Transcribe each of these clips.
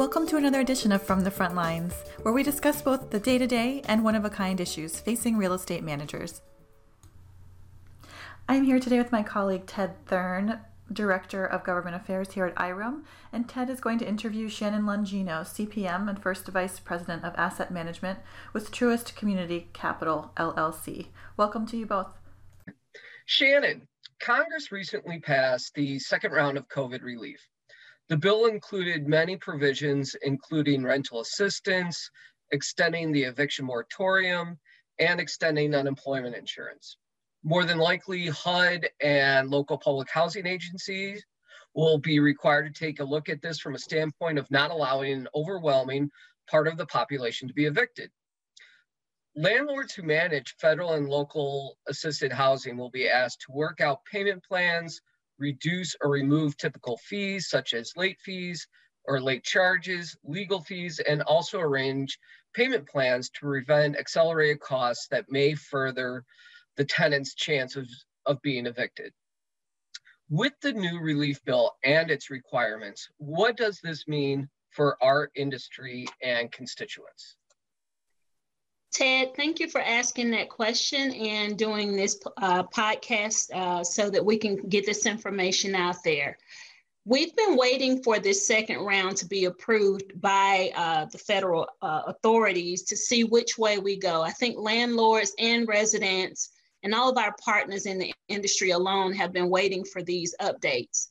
Welcome to another edition of From the Front Lines, where we discuss both the day to day and one of a kind issues facing real estate managers. I'm here today with my colleague Ted Thurn, Director of Government Affairs here at IREM, and Ted is going to interview Shannon Longino, CPM and First Vice President of Asset Management with Truist Community Capital LLC. Welcome to you both. Shannon, Congress recently passed the second round of COVID relief. The bill included many provisions, including rental assistance, extending the eviction moratorium, and extending unemployment insurance. More than likely, HUD and local public housing agencies will be required to take a look at this from a standpoint of not allowing an overwhelming part of the population to be evicted. Landlords who manage federal and local assisted housing will be asked to work out payment plans reduce or remove typical fees such as late fees or late charges, legal fees, and also arrange payment plans to prevent accelerated costs that may further the tenant's chances of being evicted. With the new relief bill and its requirements, what does this mean for our industry and constituents? Ted, thank you for asking that question and doing this uh, podcast uh, so that we can get this information out there. We've been waiting for this second round to be approved by uh, the federal uh, authorities to see which way we go. I think landlords and residents and all of our partners in the industry alone have been waiting for these updates.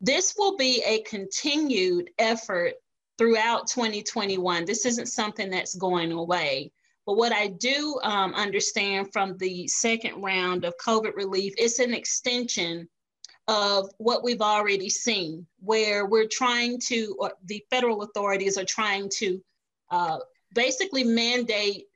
This will be a continued effort throughout 2021. This isn't something that's going away. But what I do um, understand from the second round of COVID relief, it's an extension of what we've already seen, where we're trying to, or the federal authorities are trying to uh, basically mandate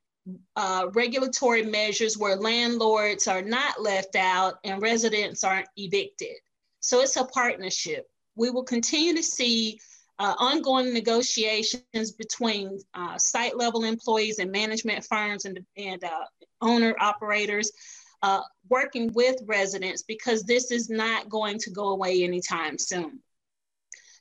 uh, regulatory measures where landlords are not left out and residents aren't evicted. So it's a partnership. We will continue to see uh, ongoing negotiations between uh, site level employees and management firms and, and uh, owner operators uh, working with residents because this is not going to go away anytime soon.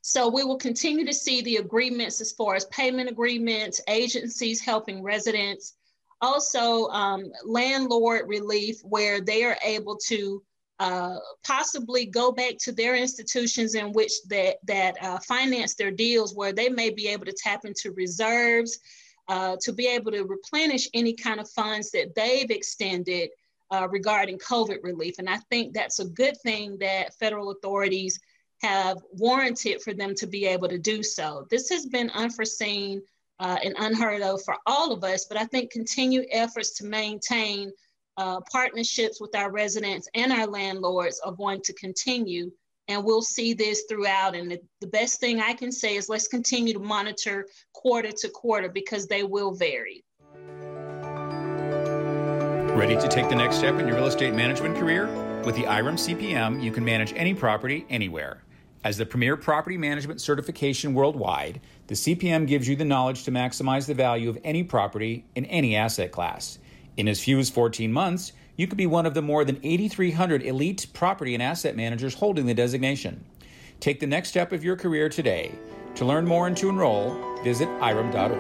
So we will continue to see the agreements as far as payment agreements, agencies helping residents, also um, landlord relief where they are able to uh, possibly go back to their institutions in which that that uh, finance their deals, where they may be able to tap into reserves uh, to be able to replenish any kind of funds that they've extended uh, regarding COVID relief. And I think that's a good thing that federal authorities have warranted for them to be able to do so. This has been unforeseen uh, and unheard of for all of us, but I think continued efforts to maintain uh, partnerships with our residents and our landlords are going to continue. And we'll see this throughout. And the, the best thing I can say is let's continue to monitor quarter to quarter because they will vary. Ready to take the next step in your real estate management career? With the IREM CPM, you can manage any property anywhere. As the premier property management certification worldwide, the CPM gives you the knowledge to maximize the value of any property in any asset class. In as few as 14 months, you could be one of the more than 8,300 elite property and asset managers holding the designation. Take the next step of your career today. To learn more and to enroll, visit irem.org.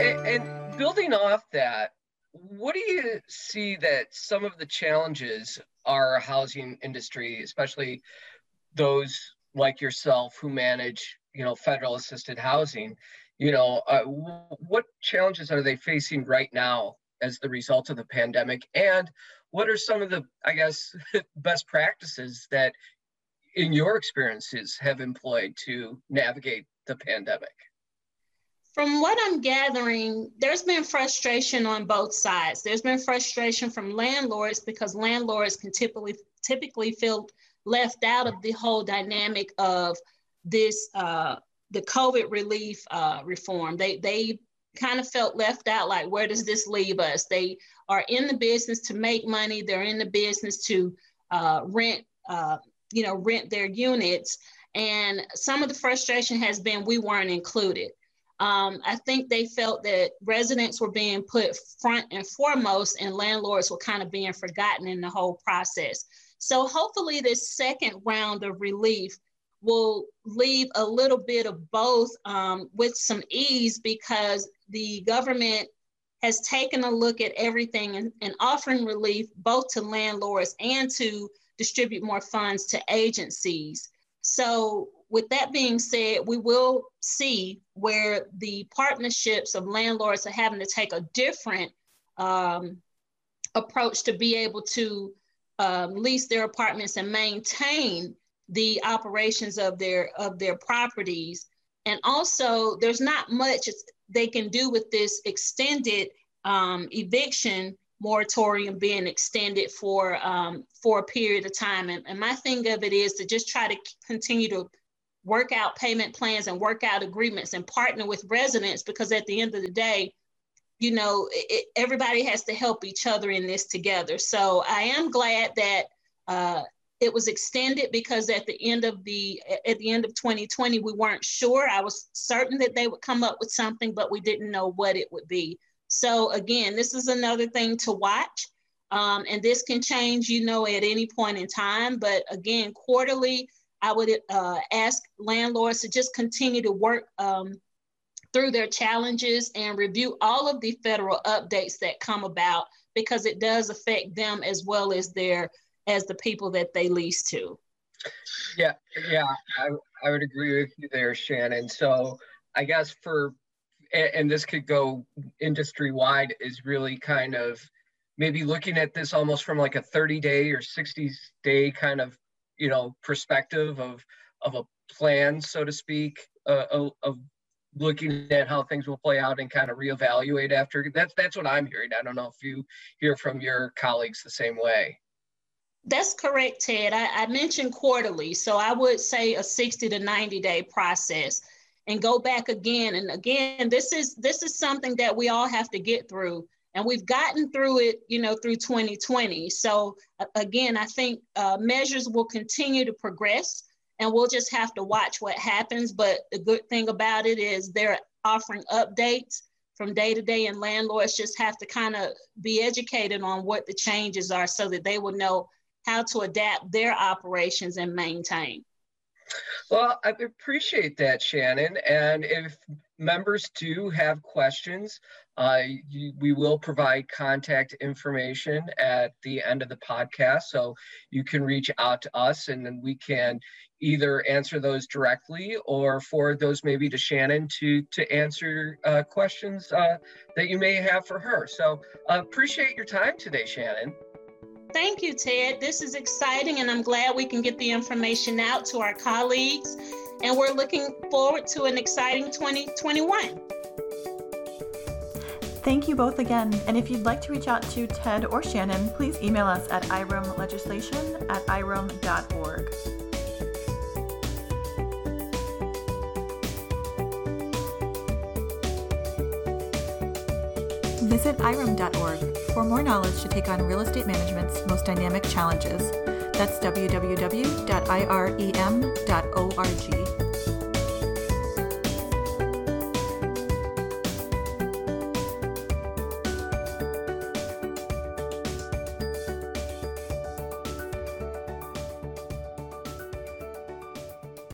And, and building off that, what do you see that some of the challenges our housing industry, especially those like yourself who manage, you know, federal assisted housing, you know, uh, what challenges are they facing right now as the result of the pandemic? And what are some of the, I guess, best practices that in your experiences have employed to navigate the pandemic? From what I'm gathering, there's been frustration on both sides. There's been frustration from landlords because landlords can typically typically feel left out of the whole dynamic of this uh, the COVID relief uh, reform. They they kind of felt left out. Like, where does this leave us? They are in the business to make money. They're in the business to uh, rent, uh, you know, rent their units. And some of the frustration has been we weren't included. Um, I think they felt that residents were being put front and foremost, and landlords were kind of being forgotten in the whole process. So hopefully, this second round of relief will leave a little bit of both um, with some ease because the government has taken a look at everything and, and offering relief both to landlords and to distribute more funds to agencies. So, with that being said, we will see where the partnerships of landlords are having to take a different um, approach to be able to um, lease their apartments and maintain the operations of their of their properties. And also, there's not much they can do with this extended um, eviction moratorium being extended for um, for a period of time. And, and my thing of it is to just try to continue to work out payment plans and work out agreements and partner with residents because at the end of the day, you know, it, everybody has to help each other in this together. So I am glad that uh, it was extended because at the end of the at the end of 2020 we weren't sure. I was certain that they would come up with something, but we didn't know what it would be. So again, this is another thing to watch. Um, and this can change, you know, at any point in time. But again, quarterly, I would uh, ask landlords to just continue to work um, through their challenges and review all of the federal updates that come about because it does affect them as well as their as the people that they lease to. Yeah, yeah, I, I would agree with you there, Shannon. So I guess for and this could go industry wide, is really kind of maybe looking at this almost from like a 30 day or 60 day kind of you know perspective of of a plan, so to speak, uh, of, of looking at how things will play out and kind of reevaluate after. That's that's what I'm hearing. I don't know if you hear from your colleagues the same way. That's correct, Ted. I, I mentioned quarterly, so I would say a 60 to 90 day process and go back again. And again this is this is something that we all have to get through and we've gotten through it you know through 2020 so again i think uh, measures will continue to progress and we'll just have to watch what happens. But the good thing about it is they're offering updates from day to day and landlords just have to kind of be educated on what the changes are so that they will know how to adapt their operations and maintain well, I appreciate that, Shannon. And if members do have questions, uh, you, we will provide contact information at the end of the podcast. So you can reach out to us and then we can either answer those directly or forward those maybe to Shannon to, to answer uh, questions uh, that you may have for her. So uh, appreciate your time today, Shannon. Thank you, Ted. This is exciting, and I'm glad we can get the information out to our colleagues. And we're looking forward to an exciting 2021. Thank you both again. And if you'd like to reach out to Ted or Shannon, please email us at iremlegislation at irem.org. Visit irem.org for more knowledge to take on real estate management's most dynamic challenges. That's www.irem.org.